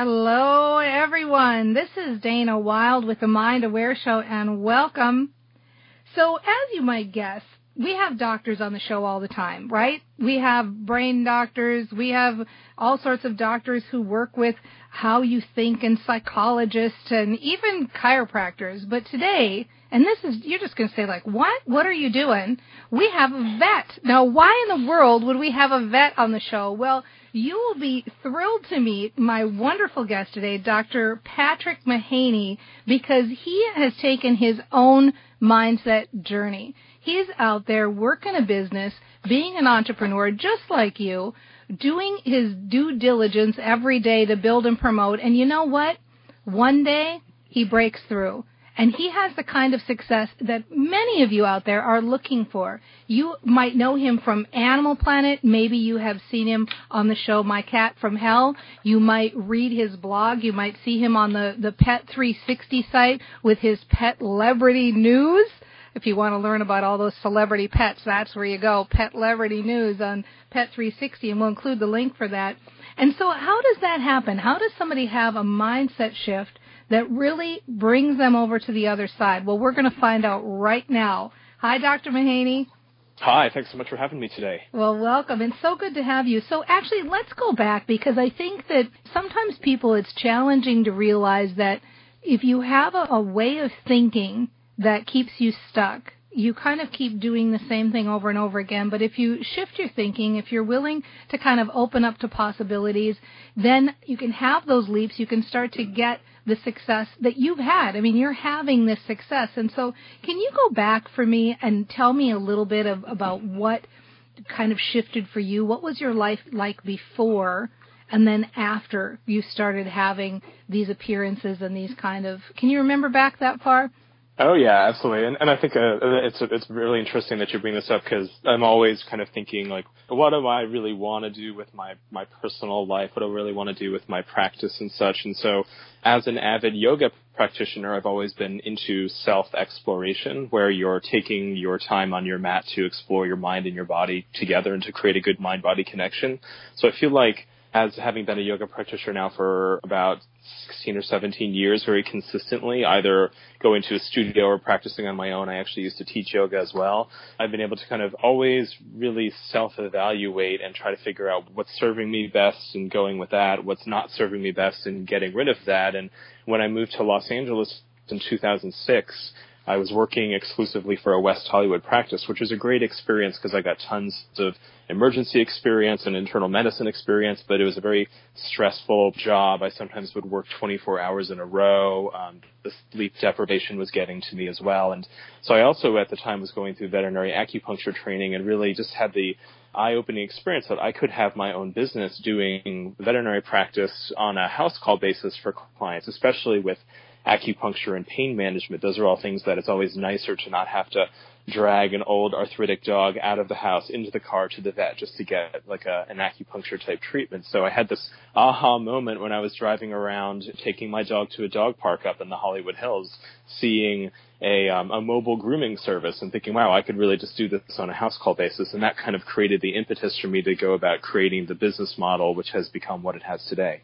Hello, everyone. This is Dana Wilde with the Mind Aware Show, and welcome. So, as you might guess, we have doctors on the show all the time, right? We have brain doctors, we have all sorts of doctors who work with how you think, and psychologists, and even chiropractors. But today, and this is, you're just going to say, like, what? What are you doing? We have a vet. Now, why in the world would we have a vet on the show? Well, you will be thrilled to meet my wonderful guest today, Dr. Patrick Mahaney, because he has taken his own mindset journey. He's out there working a business, being an entrepreneur just like you, doing his due diligence every day to build and promote. And you know what? One day he breaks through. And he has the kind of success that many of you out there are looking for. You might know him from Animal Planet. Maybe you have seen him on the show My Cat from Hell. You might read his blog. You might see him on the, the Pet 360 site with his Pet Celebrity News. If you want to learn about all those celebrity pets, that's where you go. Pet Celebrity News on Pet 360, and we'll include the link for that. And so, how does that happen? How does somebody have a mindset shift that really brings them over to the other side? Well, we're going to find out right now. Hi, Dr. Mahaney. Hi, thanks so much for having me today. Well, welcome. and so good to have you. So actually, let's go back because I think that sometimes people, it's challenging to realize that if you have a, a way of thinking that keeps you stuck, you kind of keep doing the same thing over and over again. But if you shift your thinking, if you're willing to kind of open up to possibilities, then you can have those leaps. You can start to get the success that you've had. I mean, you're having this success. And so, can you go back for me and tell me a little bit of, about what kind of shifted for you? What was your life like before and then after you started having these appearances and these kind of. Can you remember back that far? Oh yeah, absolutely, and and I think uh, it's it's really interesting that you bring this up because I'm always kind of thinking like, what do I really want to do with my my personal life? What do I really want to do with my practice and such? And so, as an avid yoga practitioner, I've always been into self exploration, where you're taking your time on your mat to explore your mind and your body together and to create a good mind body connection. So I feel like as having been a yoga practitioner now for about 16 or 17 years very consistently, either going to a studio or practicing on my own. I actually used to teach yoga as well. I've been able to kind of always really self-evaluate and try to figure out what's serving me best and going with that, what's not serving me best and getting rid of that. And when I moved to Los Angeles in 2006, I was working exclusively for a West Hollywood practice, which was a great experience because I got tons of emergency experience and internal medicine experience, but it was a very stressful job. I sometimes would work 24 hours in a row. Um, the sleep deprivation was getting to me as well. And so I also at the time was going through veterinary acupuncture training and really just had the eye-opening experience that I could have my own business doing veterinary practice on a house call basis for clients, especially with acupuncture and pain management. Those are all things that it's always nicer to not have to drag an old arthritic dog out of the house into the car to the vet just to get like a, an acupuncture type treatment. So I had this aha moment when I was driving around taking my dog to a dog park up in the Hollywood Hills, seeing a, um, a mobile grooming service and thinking, wow, I could really just do this on a house call basis. And that kind of created the impetus for me to go about creating the business model, which has become what it has today.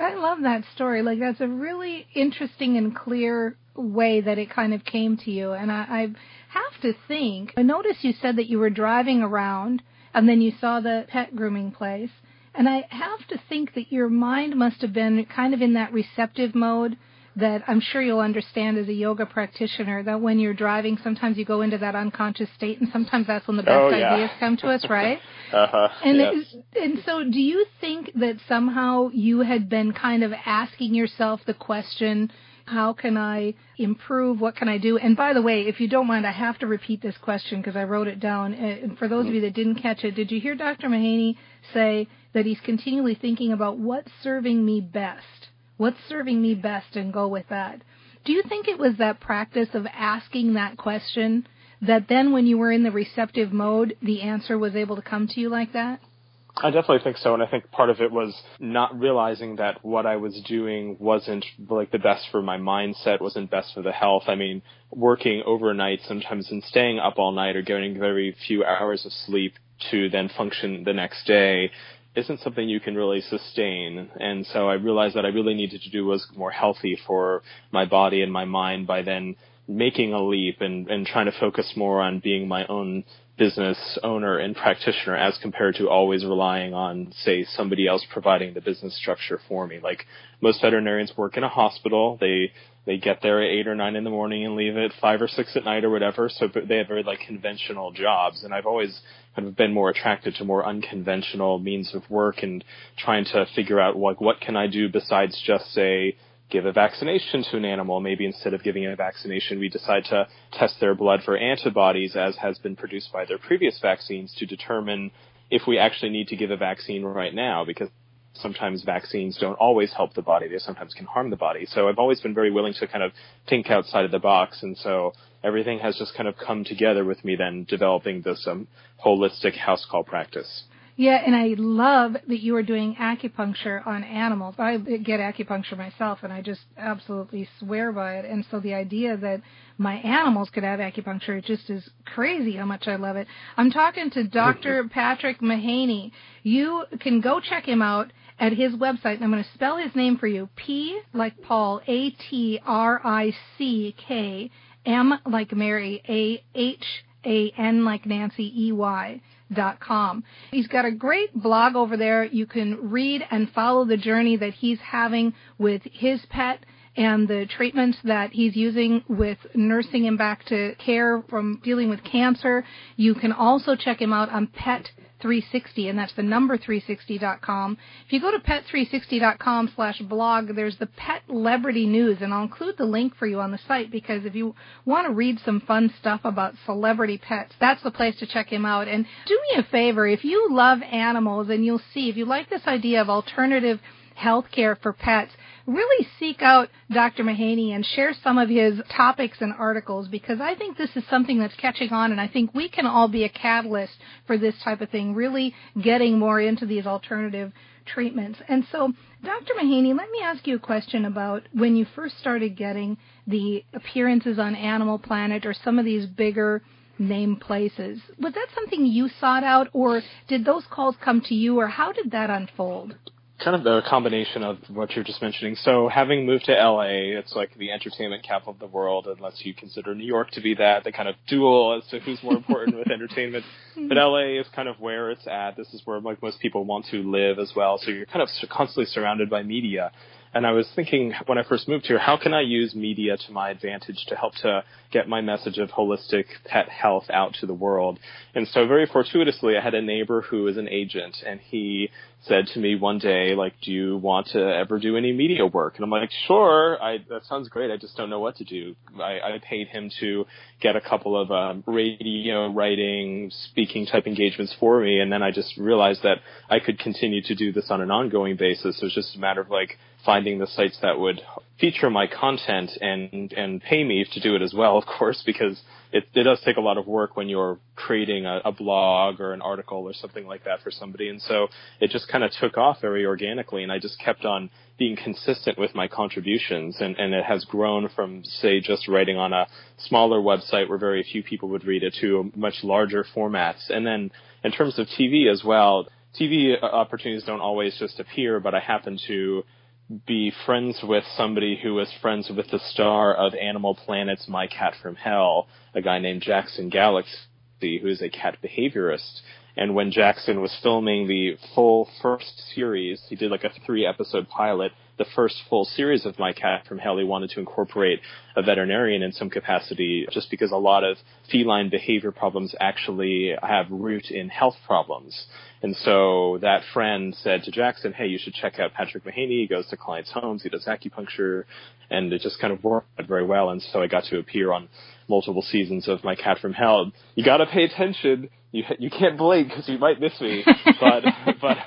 I love that story. Like that's a really interesting and clear way that it kind of came to you. And I, I have to think. I noticed you said that you were driving around and then you saw the pet grooming place. And I have to think that your mind must have been kind of in that receptive mode that I'm sure you'll understand as a yoga practitioner that when you're driving, sometimes you go into that unconscious state, and sometimes that's when the best oh, yeah. ideas come to us, right? uh-huh. And yes. and so, do you think that somehow you had been kind of asking yourself the question? How can I improve? What can I do? And by the way, if you don't mind, I have to repeat this question because I wrote it down. And for those of you that didn't catch it, did you hear Dr. Mahaney say that he's continually thinking about what's serving me best? What's serving me best and go with that. Do you think it was that practice of asking that question that then when you were in the receptive mode, the answer was able to come to you like that? I definitely think so, and I think part of it was not realizing that what I was doing wasn't like the best for my mindset, wasn't best for the health. I mean, working overnight sometimes and staying up all night or getting very few hours of sleep to then function the next day isn't something you can really sustain. And so I realized that I really needed to do was more healthy for my body and my mind by then making a leap and, and trying to focus more on being my own business owner and practitioner as compared to always relying on, say, somebody else providing the business structure for me. Like most veterinarians work in a hospital. They they get there at eight or nine in the morning and leave at five or six at night or whatever. So they have very like conventional jobs. And I've always kind of been more attracted to more unconventional means of work and trying to figure out like what can I do besides just say give a vaccination to an animal. Maybe instead of giving a vaccination, we decide to test their blood for antibodies as has been produced by their previous vaccines to determine if we actually need to give a vaccine right now because sometimes vaccines don't always help the body. They sometimes can harm the body. So I've always been very willing to kind of think outside of the box. And so everything has just kind of come together with me then developing this um, holistic house call practice. Yeah, and I love that you are doing acupuncture on animals. I get acupuncture myself, and I just absolutely swear by it. And so the idea that my animals could have acupuncture it just is crazy how much I love it. I'm talking to Dr. Patrick Mahaney. You can go check him out at his website, and I'm going to spell his name for you. P like Paul, A T R I C K, M like Mary, A H A N like Nancy, E Y com. He's got a great blog over there. You can read and follow the journey that he's having with his pet and the treatments that he's using with nursing him back to care from dealing with cancer. You can also check him out on Pet 360 and that's the number 360.com. If you go to pet360.com slash blog, there's the pet celebrity news and I'll include the link for you on the site because if you want to read some fun stuff about celebrity pets, that's the place to check him out. And do me a favor, if you love animals and you'll see, if you like this idea of alternative health care for pets, really seek out Dr. Mahaney and share some of his topics and articles because I think this is something that's catching on and I think we can all be a catalyst for this type of thing, really getting more into these alternative treatments. And so, Dr. Mahaney, let me ask you a question about when you first started getting the appearances on Animal Planet or some of these bigger name places. Was that something you sought out or did those calls come to you or how did that unfold? Kind of a combination of what you're just mentioning. So having moved to LA, it's like the entertainment capital of the world, unless you consider New York to be that, the kind of duel as to who's more important with entertainment. But LA is kind of where it's at. This is where like most people want to live as well. So you're kind of constantly surrounded by media. And I was thinking when I first moved here, how can I use media to my advantage to help to get my message of holistic pet health out to the world? And so very fortuitously, I had a neighbor who is an agent and he said to me one day, like, do you want to ever do any media work? And I'm like, sure, I, that sounds great. I just don't know what to do. I, I paid him to get a couple of um, radio writing, speaking type engagements for me. And then I just realized that I could continue to do this on an ongoing basis. It was just a matter of like finding the sites that would feature my content and and pay me to do it as well, of course, because it, it does take a lot of work when you're creating a, a blog or an article or something like that for somebody. And so it just kind of took off very organically, and I just kept on being consistent with my contributions, and, and it has grown from say just writing on a smaller website where very few people would read it to much larger formats, and then in terms of TV as well. TV opportunities don't always just appear, but I happen to be friends with somebody who was friends with the star of Animal Planet's My Cat from Hell, a guy named Jackson Galaxy, who is a cat behaviorist. And when Jackson was filming the full first series, he did like a three episode pilot the first full series of My Cat from Hell, he wanted to incorporate a veterinarian in some capacity just because a lot of feline behavior problems actually have root in health problems. And so that friend said to Jackson, hey, you should check out Patrick Mahaney. He goes to clients' homes, he does acupuncture, and it just kind of worked very well. And so I got to appear on multiple seasons of My Cat from Hell. You gotta pay attention. You, you can't blink because you might miss me. But, but,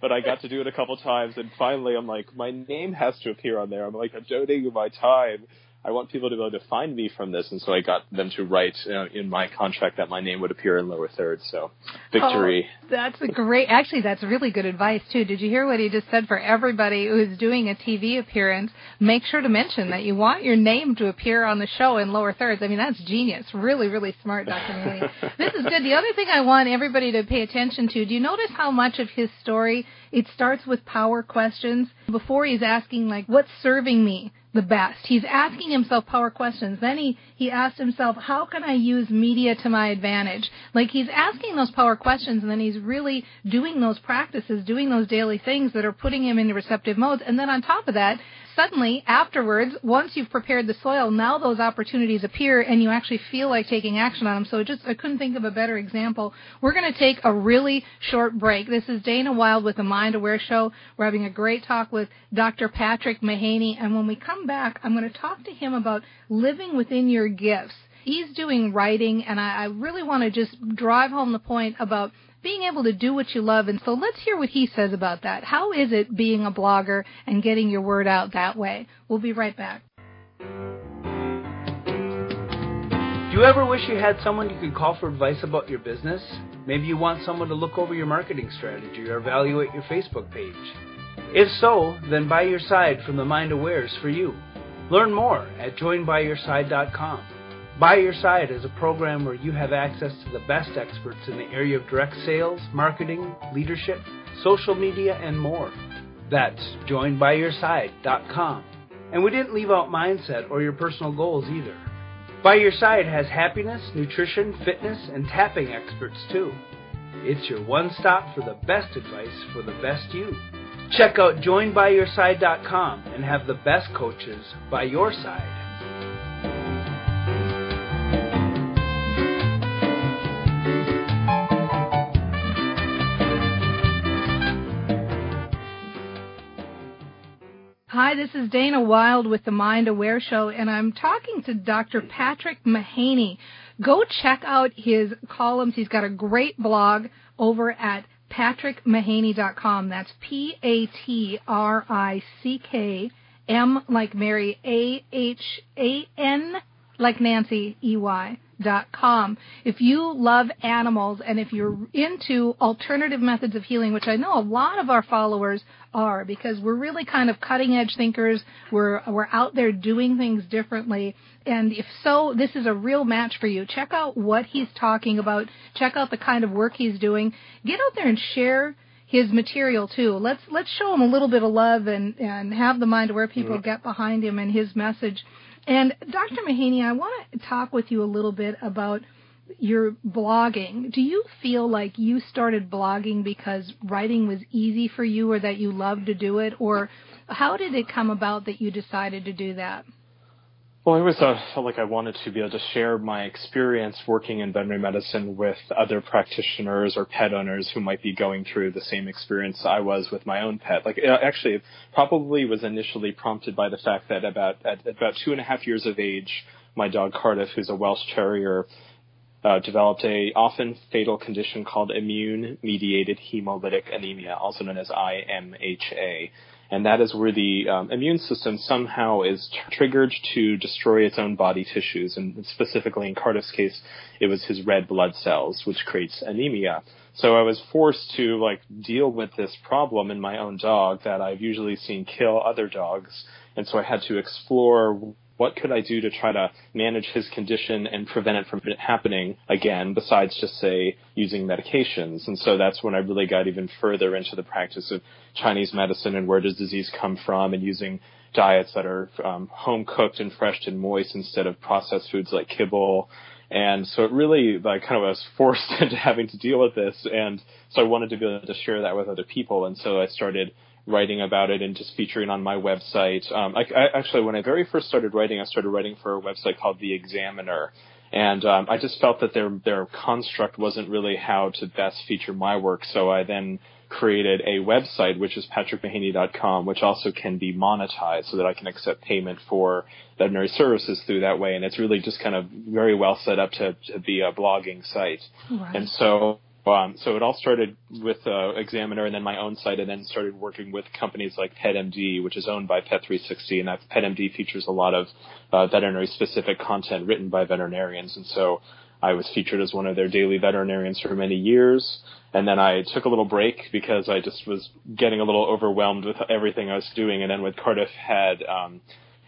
but I got to do it a couple times, and finally I'm like, my name has to appear on there. I'm like, I'm donating my time. I want people to be able to find me from this, and so I got them to write uh, in my contract that my name would appear in lower thirds. So, victory. Oh, that's a great. Actually, that's really good advice too. Did you hear what he just said? For everybody who's doing a TV appearance, make sure to mention that you want your name to appear on the show in lower thirds. I mean, that's genius. Really, really smart, Dr. Mooney. this is good. The other thing I want everybody to pay attention to. Do you notice how much of his story it starts with power questions before he's asking like, "What's serving me?" the best. He's asking himself power questions. Then he, he asks himself, how can I use media to my advantage? Like he's asking those power questions and then he's really doing those practices, doing those daily things that are putting him into receptive modes. And then on top of that, suddenly afterwards, once you've prepared the soil, now those opportunities appear and you actually feel like taking action on them. So just, I couldn't think of a better example. We're going to take a really short break. This is Dana Wilde with the Mind Aware Show. We're having a great talk with Dr. Patrick Mahaney. And when we come back, I'm going to talk to him about living within your gifts. He's doing writing and I, I really want to just drive home the point about being able to do what you love. And so let's hear what he says about that. How is it being a blogger and getting your word out that way? We'll be right back. Do you ever wish you had someone you could call for advice about your business? Maybe you want someone to look over your marketing strategy or evaluate your Facebook page. If so, then By Your Side from the Mind Aware is for you. Learn more at joinbyyourside.com. By Your Side is a program where you have access to the best experts in the area of direct sales, marketing, leadership, social media, and more. That's joinbyyourside.com. And we didn't leave out mindset or your personal goals either. By Your Side has happiness, nutrition, fitness, and tapping experts too. It's your one stop for the best advice for the best you. Check out joinbyyourside.com and have the best coaches by your side. Hi, this is Dana Wilde with the Mind Aware Show, and I'm talking to Dr. Patrick Mahaney. Go check out his columns. He's got a great blog over at patrickmahaney.com. That's P A T R I C K M like Mary A H A N like Nancy E Y com. If you love animals and if you're into alternative methods of healing, which I know a lot of our followers are because we're really kind of cutting edge thinkers, we're we're out there doing things differently. And if so, this is a real match for you. Check out what he's talking about. Check out the kind of work he's doing. Get out there and share his material too. Let's let's show him a little bit of love and and have the Mind Aware people mm-hmm. get behind him and his message. And Dr. Mahaney, I want to talk with you a little bit about your blogging. Do you feel like you started blogging because writing was easy for you or that you loved to do it? Or how did it come about that you decided to do that? Well, I always uh, felt like I wanted to be able to share my experience working in veterinary medicine with other practitioners or pet owners who might be going through the same experience I was with my own pet. Like, actually, it probably was initially prompted by the fact that about at about two and a half years of age, my dog Cardiff, who's a Welsh Terrier, uh, developed a often fatal condition called immune-mediated hemolytic anemia, also known as IMHA. And that is where the um, immune system somehow is t- triggered to destroy its own body tissues. And specifically in Cardiff's case, it was his red blood cells, which creates anemia. So I was forced to like deal with this problem in my own dog that I've usually seen kill other dogs. And so I had to explore what could I do to try to manage his condition and prevent it from happening again, besides just say using medications? And so that's when I really got even further into the practice of Chinese medicine and where does disease come from and using diets that are um, home cooked and fresh and moist instead of processed foods like kibble. And so it really like kind of was forced into having to deal with this. And so I wanted to be able to share that with other people. And so I started writing about it and just featuring on my website. Um, I, I, actually, when I very first started writing, I started writing for a website called The Examiner, and um, I just felt that their their construct wasn't really how to best feature my work. So I then created a website which is patrickmahaney.com, which also can be monetized so that I can accept payment for veterinary services through that way. And it's really just kind of very well set up to, to be a blogging site. Right. And so um, so it all started with uh, Examiner and then my own site, and then started working with companies like PetMD, which is owned by Pet360, and that PetMD features a lot of uh, veterinary-specific content written by veterinarians, and so I was featured as one of their daily veterinarians for many years, and then I took a little break because I just was getting a little overwhelmed with everything I was doing, and then when Cardiff had um,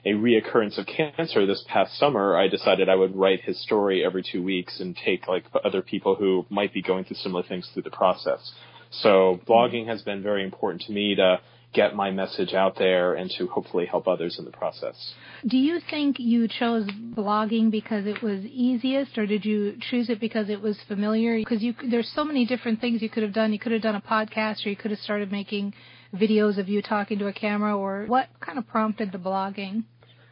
a reoccurrence of cancer this past summer, I decided I would write his story every two weeks and take like other people who might be going through similar things through the process. So blogging has been very important to me to get my message out there and to hopefully help others in the process. Do you think you chose blogging because it was easiest or did you choose it because it was familiar? Because you there's so many different things you could have done. You could have done a podcast or you could have started making videos of you talking to a camera, or what kind of prompted the blogging?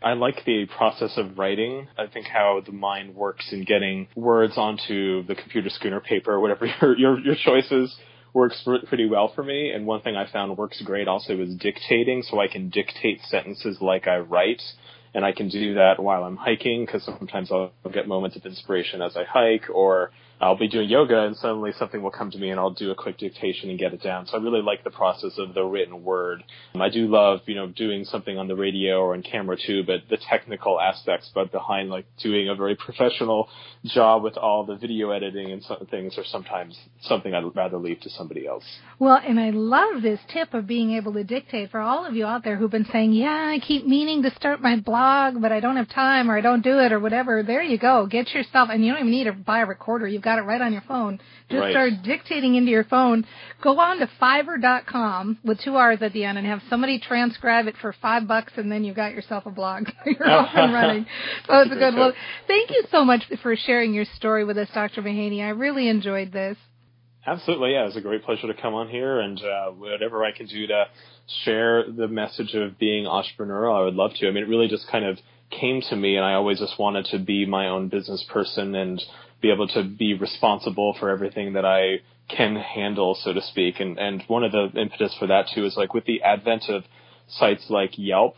I like the process of writing. I think how the mind works in getting words onto the computer schooner paper, whatever your your, your choices, works pretty well for me. And one thing I found works great also is dictating, so I can dictate sentences like I write and I can do that while I'm hiking because sometimes I'll get moments of inspiration as I hike or I'll be doing yoga and suddenly something will come to me and I'll do a quick dictation and get it down. So I really like the process of the written word. Um, I do love, you know, doing something on the radio or on camera too, but the technical aspects, but behind like doing a very professional job with all the video editing and some things are sometimes something I'd rather leave to somebody else. Well, and I love this tip of being able to dictate for all of you out there who've been saying, yeah, I keep meaning to start my blog, but I don't have time or I don't do it or whatever. There you go. Get yourself, and you don't even need to buy a recorder. You've got it right on your phone. Just right. start dictating into your phone. Go on to Fiverr.com with two R's at the end and have somebody transcribe it for five bucks, and then you've got yourself a blog. You're off and running. So it's a good. Well, thank you so much for sharing your story with us, Dr. Mahaney. I really enjoyed this. Absolutely, yeah. It was a great pleasure to come on here, and uh, whatever I can do to share the message of being entrepreneurial, I would love to. I mean, it really just kind of came to me, and I always just wanted to be my own business person and be able to be responsible for everything that I can handle, so to speak. And and one of the impetus for that too is like with the advent of sites like Yelp,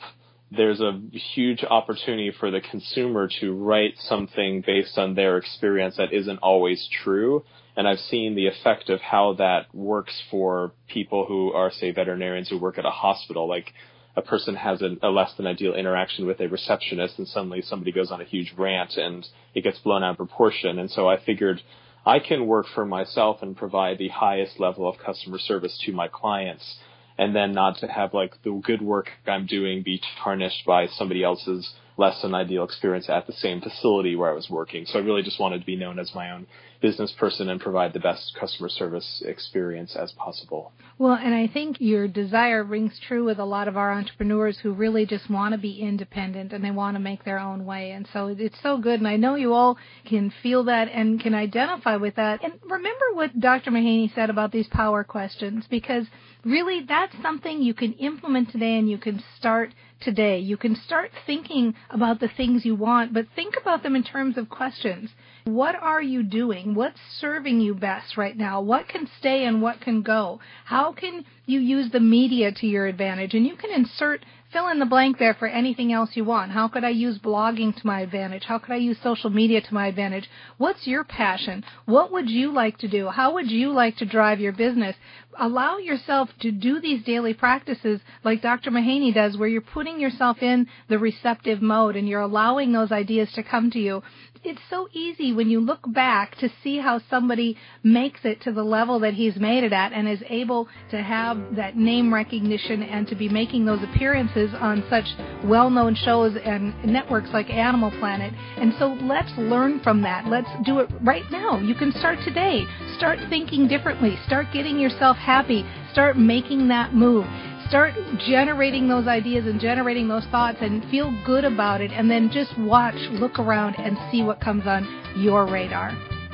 there's a huge opportunity for the consumer to write something based on their experience that isn't always true. And I've seen the effect of how that works for people who are, say, veterinarians who work at a hospital. Like a person has a, a less than ideal interaction with a receptionist and suddenly somebody goes on a huge rant and it gets blown out of proportion. And so I figured I can work for myself and provide the highest level of customer service to my clients and then not to have like the good work I'm doing be tarnished by somebody else's less than ideal experience at the same facility where I was working. So I really just wanted to be known as my own business person and provide the best customer service experience as possible. Well, and I think your desire rings true with a lot of our entrepreneurs who really just want to be independent and they want to make their own way. And so it's so good. And I know you all can feel that and can identify with that. And remember what Dr. Mahaney said about these power questions because really that's something you can implement today and you can start today. You can start thinking about the things you want, but think about them in terms of questions. What are you doing? What's serving you best right now? What can stay and what can go? How can you use the media to your advantage? And you can insert fill in the blank there for anything else you want. How could I use blogging to my advantage? How could I use social media to my advantage? What's your passion? What would you like to do? How would you like to drive your business? Allow yourself to do these daily practices like Dr. Mahaney does where you're putting yourself in the receptive mode and you're allowing those ideas to come to you it's so easy when you look back to see how somebody makes it to the level that he's made it at and is able to have that name recognition and to be making those appearances on such well-known shows and networks like Animal Planet. And so let's learn from that. Let's do it right now. You can start today. Start thinking differently. Start getting yourself happy. Start making that move start generating those ideas and generating those thoughts and feel good about it and then just watch, look around and see what comes on your radar.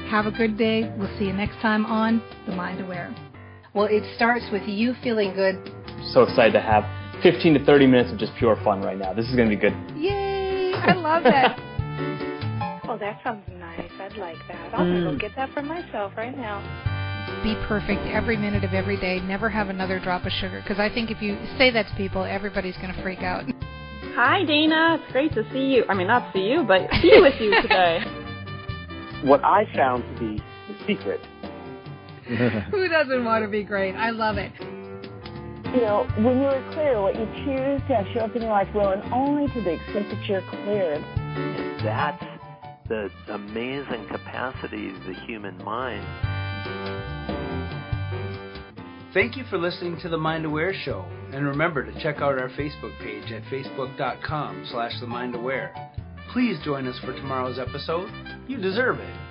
Have a good day. We'll see you next time on The Mind Aware. Well, it starts with you feeling good. So excited to have 15 to 30 minutes of just pure fun right now. This is going to be good. Yay! I love that. well, that sounds nice. I'd like that. I'll mm. going to go get that for myself right now be perfect every minute of every day, never have another drop of sugar. Because I think if you say that to people, everybody's going to freak out. Hi, Dana. It's great to see you. I mean, not see you, but be with you today. What I found to be the secret. Who doesn't want to be great? I love it. You know, when you are clear, what you choose to have show up in your life will, and only to the extent that you're clear. And that's the amazing capacity of the human mind. Thank you for listening to the Mind Aware Show, and remember to check out our Facebook page at facebook.com slash the Mind Aware. Please join us for tomorrow's episode. You deserve it.